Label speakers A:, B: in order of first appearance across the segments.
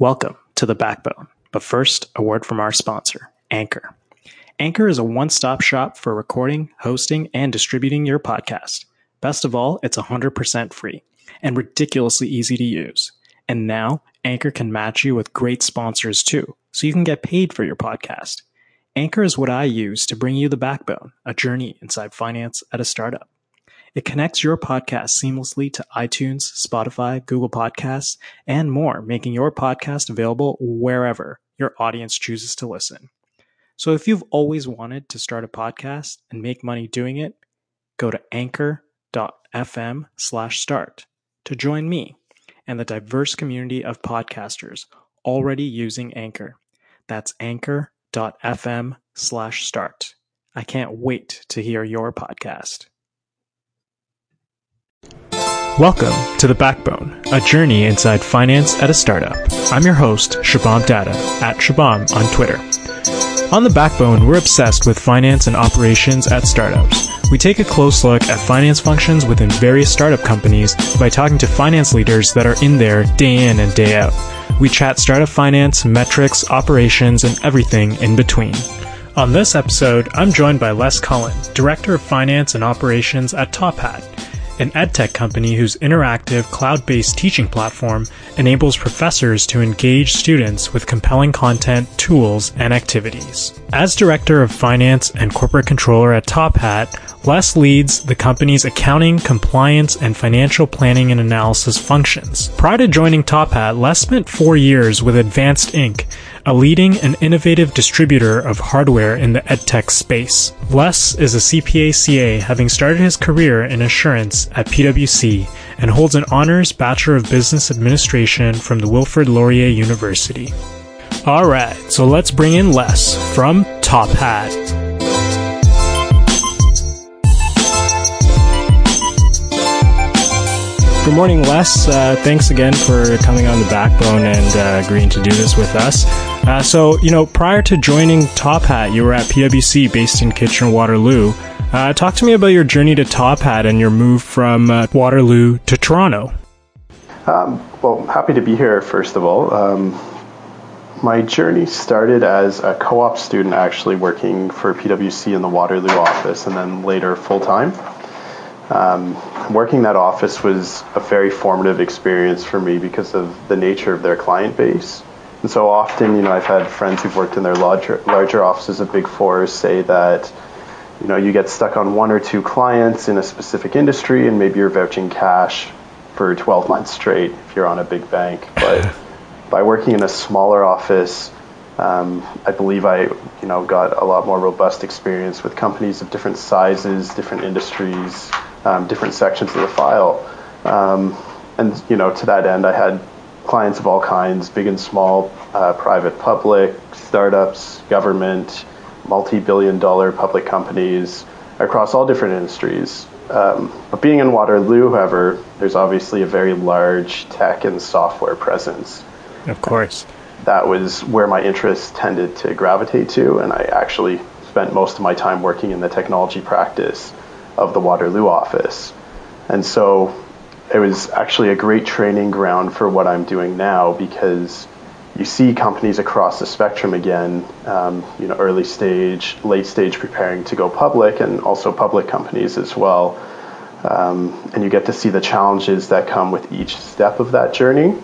A: Welcome to The Backbone. But first, a word from our sponsor, Anchor. Anchor is a one stop shop for recording, hosting, and distributing your podcast. Best of all, it's 100% free and ridiculously easy to use. And now, Anchor can match you with great sponsors too, so you can get paid for your podcast. Anchor is what I use to bring you The Backbone, a journey inside finance at a startup. It connects your podcast seamlessly to iTunes, Spotify, Google Podcasts, and more, making your podcast available wherever your audience chooses to listen. So if you've always wanted to start a podcast and make money doing it, go to anchor.fm slash start to join me and the diverse community of podcasters already using Anchor. That's anchor.fm slash start. I can't wait to hear your podcast. Welcome to The Backbone, a journey inside finance at a startup. I'm your host, Shabam Data, at Shabam on Twitter. On The Backbone, we're obsessed with finance and operations at startups. We take a close look at finance functions within various startup companies by talking to finance leaders that are in there day in and day out. We chat startup finance, metrics, operations, and everything in between. On this episode, I'm joined by Les Cullen, Director of Finance and Operations at Top Hat an edtech company whose interactive cloud based teaching platform enables professors to engage students with compelling content, tools, and activities. As Director of Finance and Corporate Controller at Top Hat, Les leads the company's accounting, compliance, and financial planning and analysis functions. Prior to joining Top Hat, Les spent four years with Advanced Inc., a leading and innovative distributor of hardware in the edtech space. Les is a CPA CA, having started his career in assurance at PwC and holds an honors Bachelor of Business Administration from the Wilfrid Laurier University. Alright, so let's bring in Les from Top Hat. Good morning, Les. Uh, thanks again for coming on the backbone and uh, agreeing to do this with us. Uh, so, you know, prior to joining Top Hat, you were at PwC based in Kitchener Waterloo. Uh, talk to me about your journey to Top Hat and your move from uh, Waterloo to Toronto.
B: Um, well, happy to be here, first of all. Um, my journey started as a co op student, actually working for PwC in the Waterloo office, and then later full time. Um, working that office was a very formative experience for me because of the nature of their client base. And so often, you know, I've had friends who've worked in their larger, larger offices of Big Four say that, you know, you get stuck on one or two clients in a specific industry and maybe you're vouching cash for 12 months straight if you're on a big bank. But by working in a smaller office, um, I believe I, you know, got a lot more robust experience with companies of different sizes, different industries, um, different sections of the file. Um, and you know, to that end, I had clients of all kinds, big and small, uh, private, public, startups, government, multi-billion-dollar public companies across all different industries. Um, but being in Waterloo, however, there's obviously a very large tech and software presence.
A: Of course.
B: That was where my interest tended to gravitate to, and I actually spent most of my time working in the technology practice of the Waterloo office. And so it was actually a great training ground for what I'm doing now because you see companies across the spectrum again, um, you know, early stage, late stage preparing to go public, and also public companies as well. Um, and you get to see the challenges that come with each step of that journey.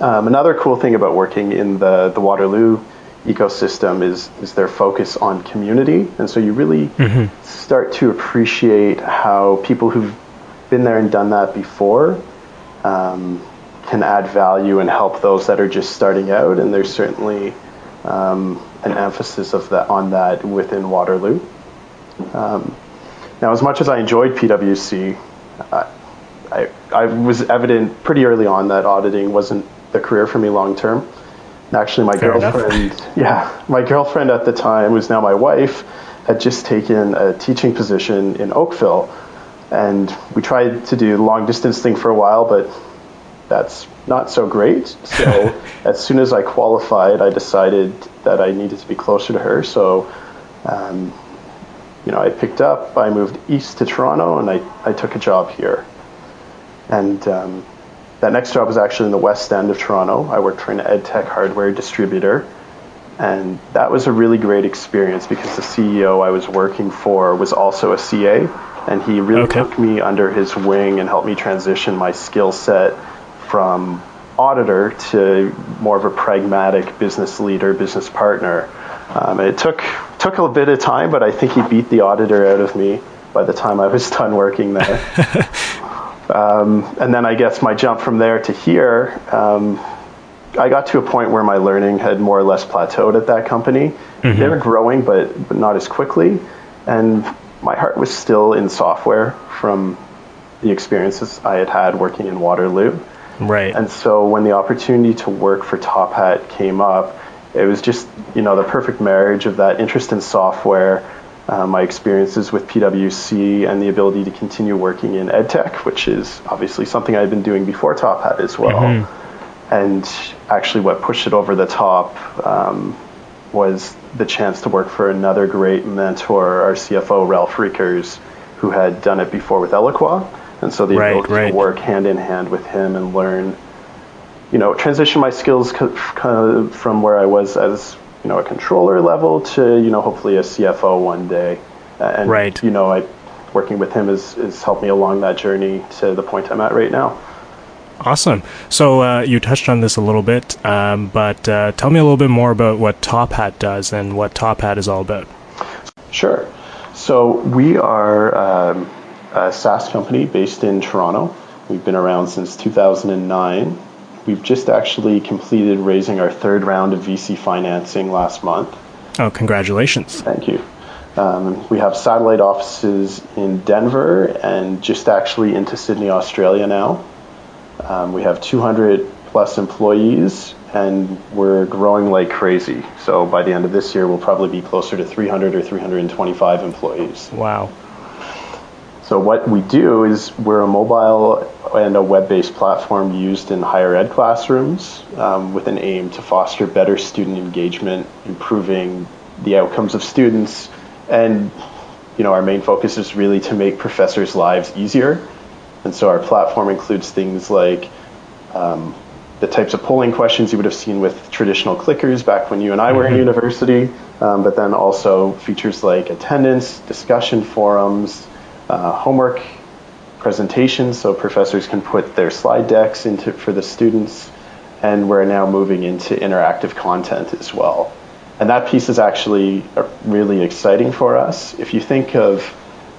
B: Um, another cool thing about working in the, the Waterloo ecosystem is is their focus on community, and so you really mm-hmm. start to appreciate how people who've been there and done that before um, can add value and help those that are just starting out. And there's certainly um, an emphasis of that on that within Waterloo. Um, now, as much as I enjoyed PwC, I, I, I was evident pretty early on that auditing wasn't the career for me long term. Actually, my Fair girlfriend, enough. yeah, my girlfriend at the time, who's now my wife, had just taken a teaching position in Oakville, and we tried to do the long distance thing for a while, but that's not so great. So as soon as I qualified, I decided that I needed to be closer to her. So, um, you know, I picked up, I moved east to Toronto, and I, I took a job here. And um, that next job was actually in the west end of Toronto. I worked for an ed tech hardware distributor. And that was a really great experience because the CEO I was working for was also a CA. And he really okay. took me under his wing and helped me transition my skill set from auditor to more of a pragmatic business leader, business partner. Um, it took took a bit of time, but I think he beat the auditor out of me by the time I was done working there. um, and then I guess my jump from there to here, um, I got to a point where my learning had more or less plateaued at that company. Mm-hmm. They were growing, but but not as quickly, and my heart was still in software from the experiences I had had working in Waterloo.
A: Right.
B: And so when the opportunity to work for Top Hat came up, it was just you know the perfect marriage of that interest in software, uh, my experiences with PwC, and the ability to continue working in edtech, which is obviously something I've been doing before Top Hat as well. Mm-hmm. And actually, what pushed it over the top um, was the chance to work for another great mentor, our CFO Ralph Riekers, who had done it before with Eloqua and so the right, ability right. to work hand in hand with him and learn, you know, transition my skills kind of from where I was as you know a controller level to you know hopefully a CFO one day, and right. you know I working with him has, has helped me along that journey to the point I'm at right now.
A: Awesome. So uh, you touched on this a little bit, um, but uh, tell me a little bit more about what Top Hat does and what Top Hat is all about.
B: Sure. So we are um, a SaaS company based in Toronto. We've been around since 2009. We've just actually completed raising our third round of VC financing last month.
A: Oh, congratulations.
B: Thank you. Um, we have satellite offices in Denver and just actually into Sydney, Australia now. Um, we have 200 plus employees and we're growing like crazy. So by the end of this year, we'll probably be closer to 300 or 325 employees.
A: Wow.
B: So what we do is we're a mobile and a web-based platform used in higher ed classrooms um, with an aim to foster better student engagement, improving the outcomes of students, and you know our main focus is really to make professors' lives easier. And so our platform includes things like um, the types of polling questions you would have seen with traditional clickers back when you and I were in mm-hmm. university, um, but then also features like attendance, discussion forums uh, homework presentations so professors can put their slide decks into for the students and we're now moving into interactive content as well and that piece is actually uh, really exciting for us if you think of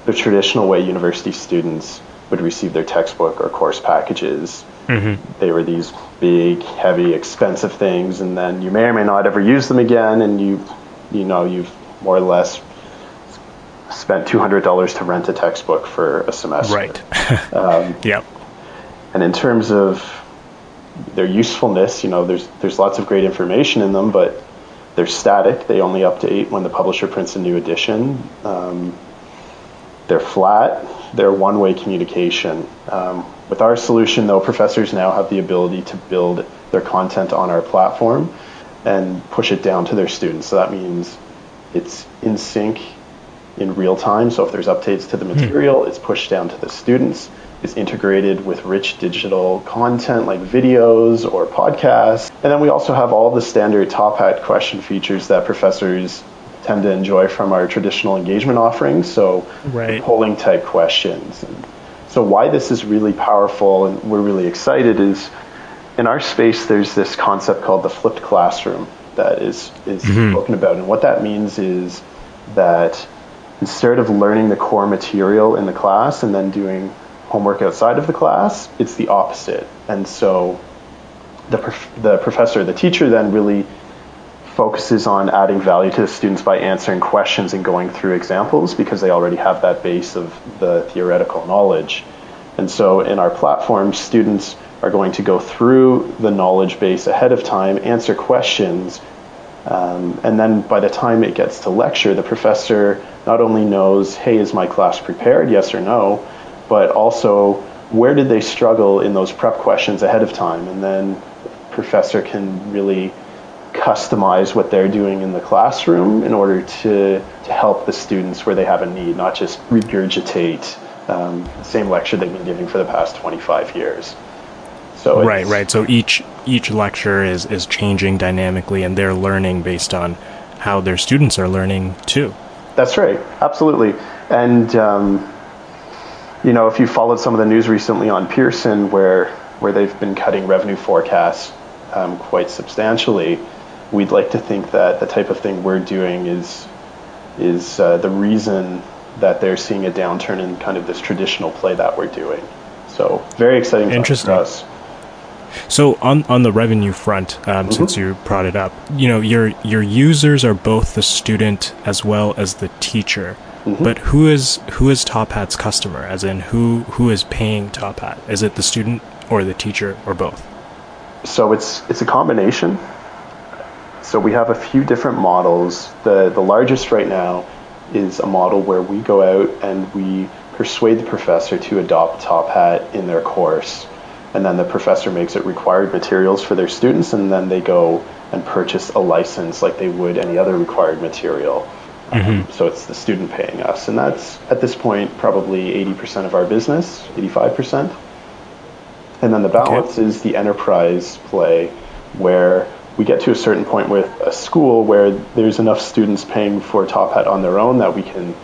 B: the traditional way university students would receive their textbook or course packages mm-hmm. they were these big heavy expensive things and then you may or may not ever use them again and you you know you've more or less spent two hundred dollars to rent a textbook for a semester.
A: Right. um, yep.
B: And in terms of their usefulness, you know, there's there's lots of great information in them, but they're static. They only update when the publisher prints a new edition. Um, they're flat. They're one-way communication. Um, with our solution, though, professors now have the ability to build their content on our platform and push it down to their students. So that means it's in sync in real time. So if there's updates to the hmm. material, it's pushed down to the students. It's integrated with rich digital content like videos or podcasts. And then we also have all the standard Top Hat question features that professors tend to enjoy from our traditional engagement offerings. So right. polling type questions. So why this is really powerful and we're really excited is in our space there's this concept called the flipped classroom that is is mm-hmm. spoken about. And what that means is that instead of learning the core material in the class and then doing homework outside of the class, it's the opposite. And so the, prof- the professor, the teacher then really focuses on adding value to the students by answering questions and going through examples because they already have that base of the theoretical knowledge. And so in our platform, students are going to go through the knowledge base ahead of time, answer questions, um, and then by the time it gets to lecture, the professor not only knows, hey, is my class prepared, yes or no, but also where did they struggle in those prep questions ahead of time? And then the professor can really customize what they're doing in the classroom in order to, to help the students where they have a need, not just regurgitate um, the same lecture they've been giving for the past 25 years. So
A: right, right. So each each lecture is is changing dynamically, and they're learning based on how their students are learning too.
B: That's right, absolutely. And um, you know, if you followed some of the news recently on Pearson, where where they've been cutting revenue forecasts um, quite substantially, we'd like to think that the type of thing we're doing is is uh, the reason that they're seeing a downturn in kind of this traditional play that we're doing. So very exciting
A: Interesting.
B: for us.
A: So on on the revenue front, um, mm-hmm. since you brought it up, you know your your users are both the student as well as the teacher. Mm-hmm. But who is who is Top Hat's customer? As in, who who is paying Top Hat? Is it the student or the teacher or both?
B: So it's it's a combination. So we have a few different models. The the largest right now is a model where we go out and we persuade the professor to adopt Top Hat in their course. And then the professor makes it required materials for their students, and then they go and purchase a license like they would any other required material. Mm-hmm. Um, so it's the student paying us. And that's, at this point, probably 80% of our business, 85%. And then the balance okay. is the enterprise play where we get to a certain point with a school where there's enough students paying for Top Hat on their own that we can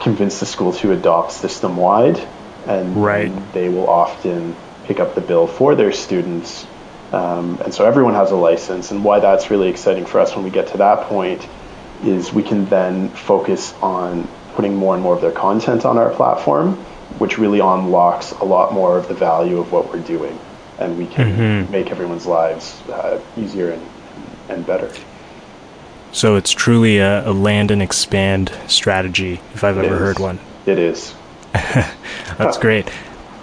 B: convince the school to adopt system wide, and
A: right.
B: they will often pick up the bill for their students. Um, and so everyone has a license, and why that's really exciting for us when we get to that point is we can then focus on putting more and more of their content on our platform, which really unlocks a lot more of the value of what we're doing and we can mm-hmm. make everyone's lives uh, easier and, and better.
A: So it's truly a, a land and expand strategy, if I've it ever is. heard one.
B: It is.
A: That's great.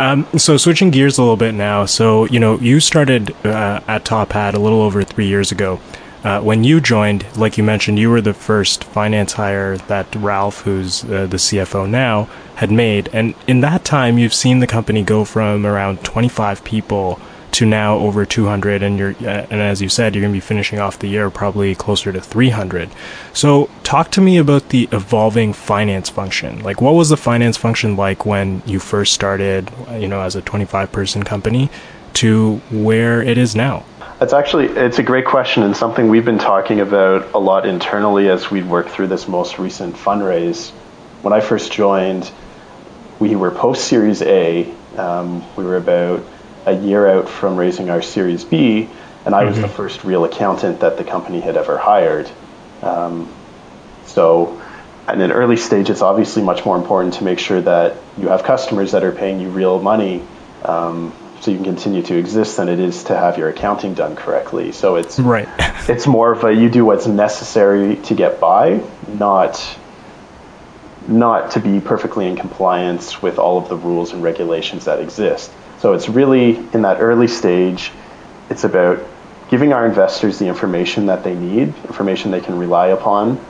A: Um, so switching gears a little bit now. So you know, you started uh, at Top Hat a little over three years ago. Uh, when you joined, like you mentioned, you were the first finance hire that Ralph, who's uh, the CFO now, had made. And in that time, you've seen the company go from around 25 people to now over 200 and you're uh, and as you said you're going to be finishing off the year probably closer to 300 so talk to me about the evolving finance function. Like what was the finance function like when you first started you know as a 25 person company to where it is now?
B: That's actually it's a great question and something we've been talking about a lot internally as we work through this most recent fundraise. When i first joined we were post Series A. Um, we were about a year out from raising our Series B, and I mm-hmm. was the mm-hmm. first real accountant that the company had ever hired. Um, so, at an early stage, it's obviously much more important to make sure that you have customers that are paying you real money. Um, so you can continue to exist than it is to have your accounting done correctly. So it's
A: right.
B: it's more of a you do what's necessary to get by, not not to be perfectly in compliance with all of the rules and regulations that exist. So it's really in that early stage, it's about giving our investors the information that they need, information they can rely upon,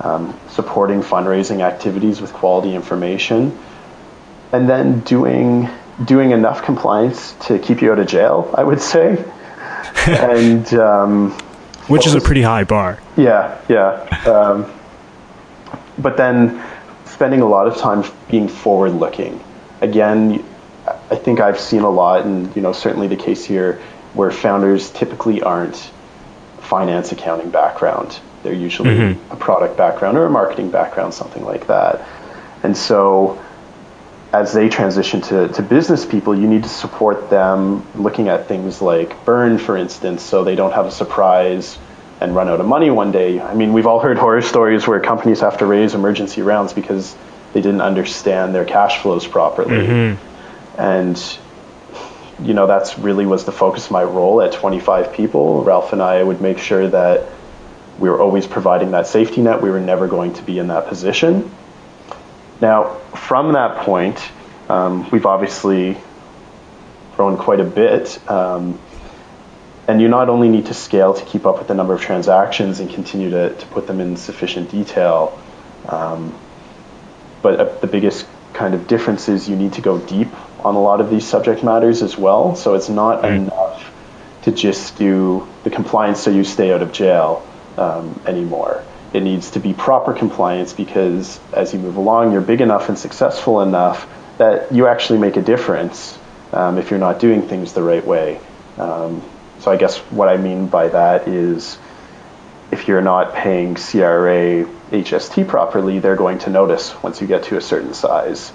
B: um, supporting fundraising activities with quality information, and then doing doing enough compliance to keep you out of jail. I would say, and um,
A: which is a pretty high bar.
B: Yeah, yeah. Um, but then spending a lot of time being forward looking. Again, I think I've seen a lot, and you know certainly the case here, where founders typically aren't finance accounting background. They're usually mm-hmm. a product background or a marketing background, something like that. And so as they transition to, to business people, you need to support them looking at things like burn, for instance, so they don't have a surprise and run out of money one day. I mean, we've all heard horror stories where companies have to raise emergency rounds because they didn't understand their cash flows properly. Mm-hmm. And you know, that's really was the focus of my role at 25 people. Ralph and I would make sure that we were always providing that safety net. We were never going to be in that position. Now, from that point, um, we've obviously grown quite a bit. Um, and you not only need to scale to keep up with the number of transactions and continue to, to put them in sufficient detail, um, but uh, the biggest kind of difference is you need to go deep on a lot of these subject matters as well. So it's not mm. enough to just do the compliance so you stay out of jail um, anymore. It needs to be proper compliance because as you move along, you're big enough and successful enough that you actually make a difference um, if you're not doing things the right way. Um, so I guess what I mean by that is if you're not paying CRA HST properly, they're going to notice once you get to a certain size.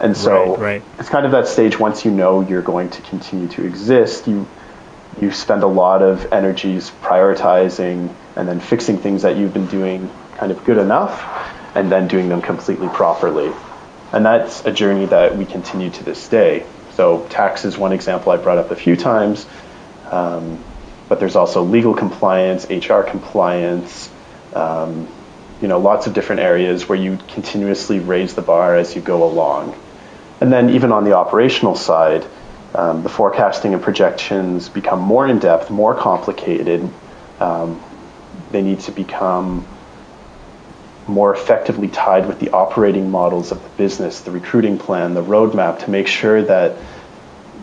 B: And so
A: right, right.
B: it's kind of that stage once you know you're going to continue to exist, you you spend a lot of energies prioritizing and then fixing things that you've been doing kind of good enough and then doing them completely properly. And that's a journey that we continue to this day. So tax is one example I brought up a few times. Um, but there's also legal compliance, HR compliance, um, you know, lots of different areas where you continuously raise the bar as you go along. And then even on the operational side, um, the forecasting and projections become more in depth, more complicated. Um, they need to become more effectively tied with the operating models of the business, the recruiting plan, the roadmap to make sure that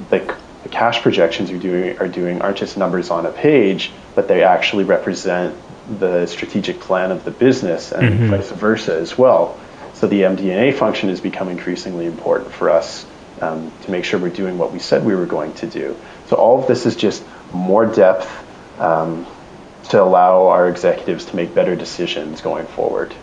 B: the, the cash projections you're doing are doing aren't just numbers on a page, but they actually represent the strategic plan of the business and mm-hmm. vice versa as well. So the MD&A function has become increasingly important for us um, to make sure we're doing what we said we were going to do. So all of this is just more depth um, to allow our executives to make better decisions going forward.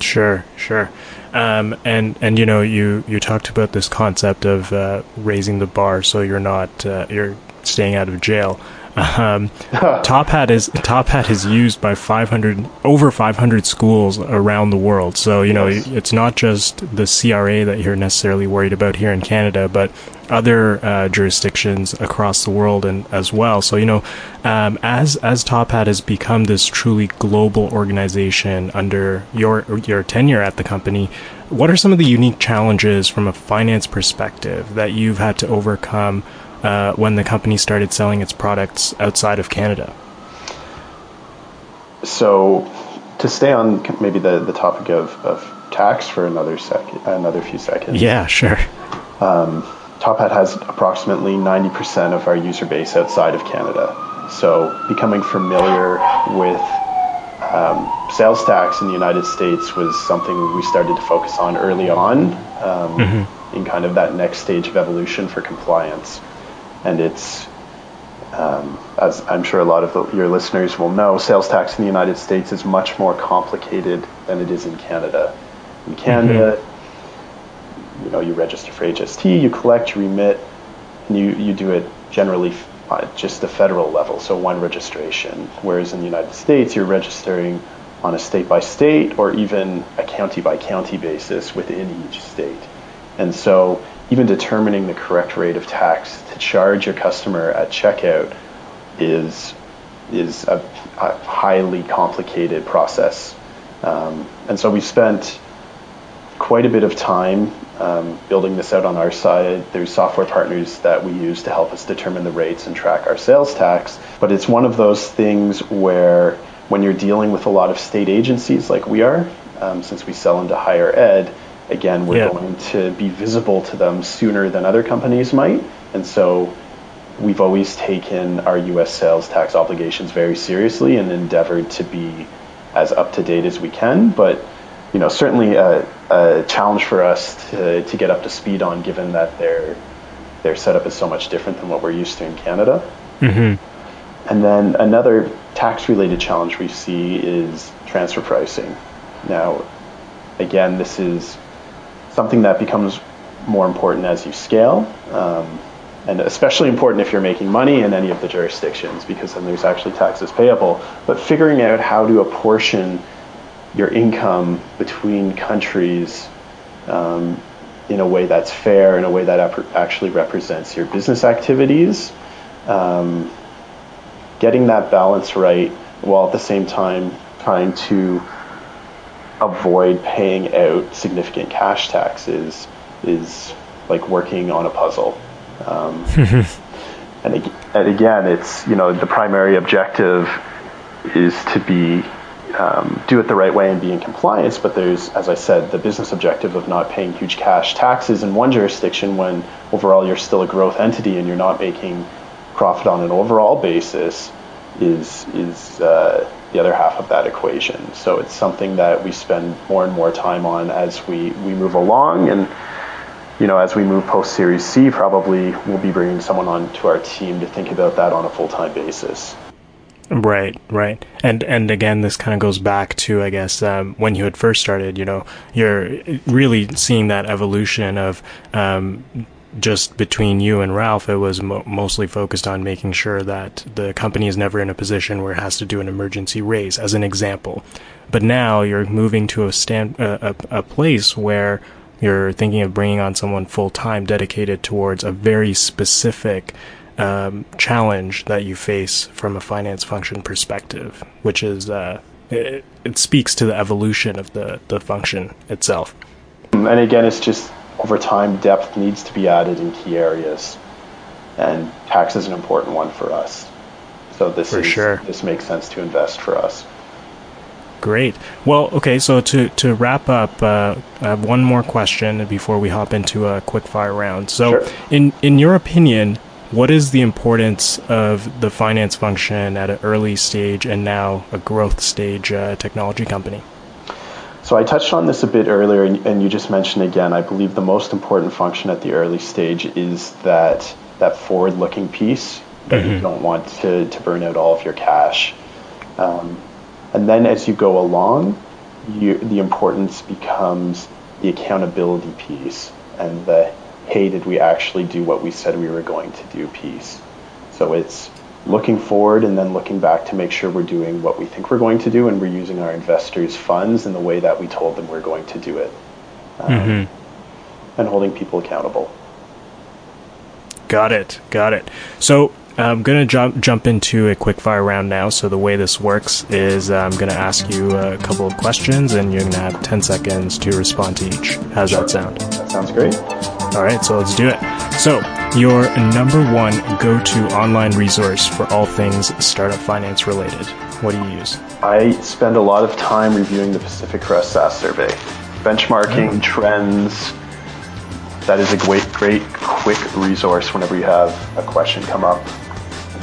A: Sure, sure. Um, and and you know you you talked about this concept of uh, raising the bar so you're not uh, you're staying out of jail. Um, Top Hat is Top Hat is used by 500 over 500 schools around the world. So you know yes. it's not just the CRA that you're necessarily worried about here in Canada, but other uh, jurisdictions across the world and as well. So you know, um, as as Top Hat has become this truly global organization under your your tenure at the company, what are some of the unique challenges from a finance perspective that you've had to overcome? Uh, when the company started selling its products outside of Canada?
B: So, to stay on maybe the, the topic of, of tax for another second, another few seconds.
A: Yeah, sure.
B: Um, Top Hat has approximately 90% of our user base outside of Canada. So, becoming familiar with um, sales tax in the United States was something we started to focus on early on um, mm-hmm. in kind of that next stage of evolution for compliance and it's um, as I'm sure a lot of the, your listeners will know, sales tax in the United States is much more complicated than it is in Canada. In Canada, mm-hmm. you know, you register for HST, you collect, you remit, and you, you do it generally at just the federal level, so one registration. Whereas in the United States, you're registering on a state by state or even a county by county basis within each state. And so even determining the correct rate of tax to charge your customer at checkout is is a, a highly complicated process. Um, and so we spent quite a bit of time um, building this out on our side. There's software partners that we use to help us determine the rates and track our sales tax. But it's one of those things where when you're dealing with a lot of state agencies like we are, um, since we sell into higher ed, again, we're yeah. going to be visible to them sooner than other companies might. And so we've always taken our U.S. sales tax obligations very seriously and endeavored to be as up to date as we can. But you know, certainly a, a challenge for us to, to get up to speed on, given that their their setup is so much different than what we're used to in Canada. Mm-hmm. And then another tax-related challenge we see is transfer pricing. Now, again, this is something that becomes more important as you scale. Um, and especially important if you're making money in any of the jurisdictions because then there's actually taxes payable. But figuring out how to apportion your income between countries um, in a way that's fair, in a way that actually represents your business activities, um, getting that balance right while at the same time trying to avoid paying out significant cash taxes is like working on a puzzle. Um, and, and, again, it's you know the primary objective is to be um, do it the right way and be in compliance. But there's, as I said, the business objective of not paying huge cash taxes in one jurisdiction when overall you're still a growth entity and you're not making profit on an overall basis is is uh, the other half of that equation. So it's something that we spend more and more time on as we, we move along. And you know, as we move post Series C, probably we'll be bringing someone on to our team to think about that on a full time basis.
A: Right, right, and and again, this kind of goes back to I guess um, when you had first started. You know, you're really seeing that evolution of um, just between you and Ralph. It was mo- mostly focused on making sure that the company is never in a position where it has to do an emergency raise, as an example. But now you're moving to a stand a, a, a place where you're thinking of bringing on someone full time dedicated towards a very specific um, challenge that you face from a finance function perspective, which is uh, it, it, speaks to the evolution of the, the function itself.
B: And again, it's just over time, depth needs to be added in key areas, and tax is an important one for us. So this
A: for
B: is,
A: sure.
B: this makes sense to invest for us.
A: Great. Well, okay. So to to wrap up, uh, I have one more question before we hop into a quick fire round. So,
B: sure.
A: in in your opinion, what is the importance of the finance function at an early stage and now a growth stage uh, technology company?
B: So I touched on this a bit earlier, and you just mentioned again. I believe the most important function at the early stage is that that forward-looking piece that mm-hmm. you don't want to, to burn out all of your cash. Um, and then as you go along, you, the importance becomes the accountability piece and the hey, did we actually do what we said we were going to do piece. So it's looking forward and then looking back to make sure we're doing what we think we're going to do and we're using our investors' funds in the way that we told them we're going to do it. Um, mm-hmm. And holding people accountable.
A: Got it. Got it. So I'm going to jump jump into a quick fire round now. So the way this works is uh, I'm going to ask you a couple of questions, and you're going to have 10 seconds to respond to each. How's that sound?
B: That sounds great.
A: All right, so let's do it. So your number one go-to online resource for all things startup finance related. What do you use?
B: I spend a lot of time reviewing the Pacific Crest SaaS survey, benchmarking oh. trends that is a great, great quick resource whenever you have a question come up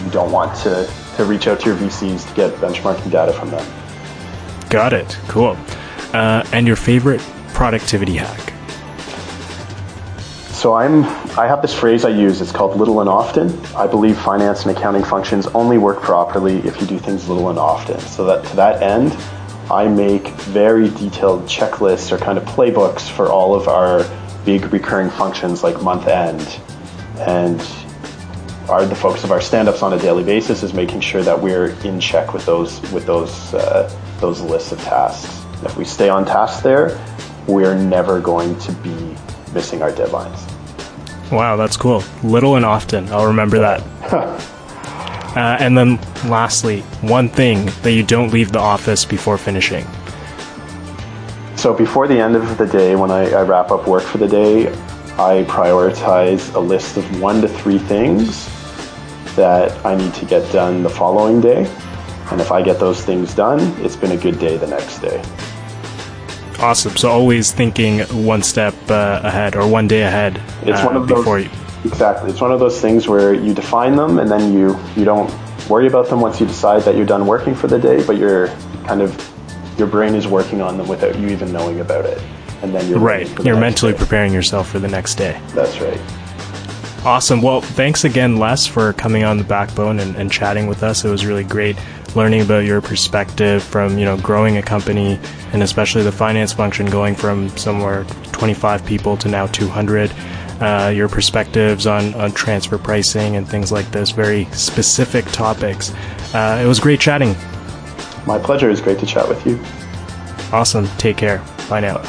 B: you don't want to, to reach out to your VCs to get benchmarking data from them.
A: Got it. Cool. Uh, and your favorite productivity hack?
B: So I'm I have this phrase I use. It's called little and often. I believe finance and accounting functions only work properly if you do things little and often. So that to that end, I make very detailed checklists or kind of playbooks for all of our big recurring functions like month end and are the focus of our stand-ups on a daily basis is making sure that we're in check with those with those uh, those lists of tasks. If we stay on task there, we're never going to be missing our deadlines.
A: Wow, that's cool. Little and often. I'll remember that. uh, and then, lastly, one thing that you don't leave the office before finishing.
B: So, before the end of the day, when I, I wrap up work for the day, I prioritize a list of one to three things that I need to get done the following day. And if I get those things done, it's been a good day the next day.
A: Awesome. So always thinking one step uh, ahead or one day ahead.
B: It's uh, one of those. You... Exactly. It's one of those things where you define them and then you you don't worry about them once you decide that you're done working for the day, but you're kind of your brain is working on them without you even knowing about it. And then you're
A: right. You're mentally day. preparing yourself for the next day.
B: That's right.
A: Awesome. Well, thanks again, Les, for coming on the backbone and, and, chatting with us. It was really great learning about your perspective from, you know, growing a company and especially the finance function going from somewhere 25 people to now 200. Uh, your perspectives on, on transfer pricing and things like this, very specific topics. Uh, it was great chatting.
B: My pleasure. It's great to chat with you.
A: Awesome. Take care. Bye now.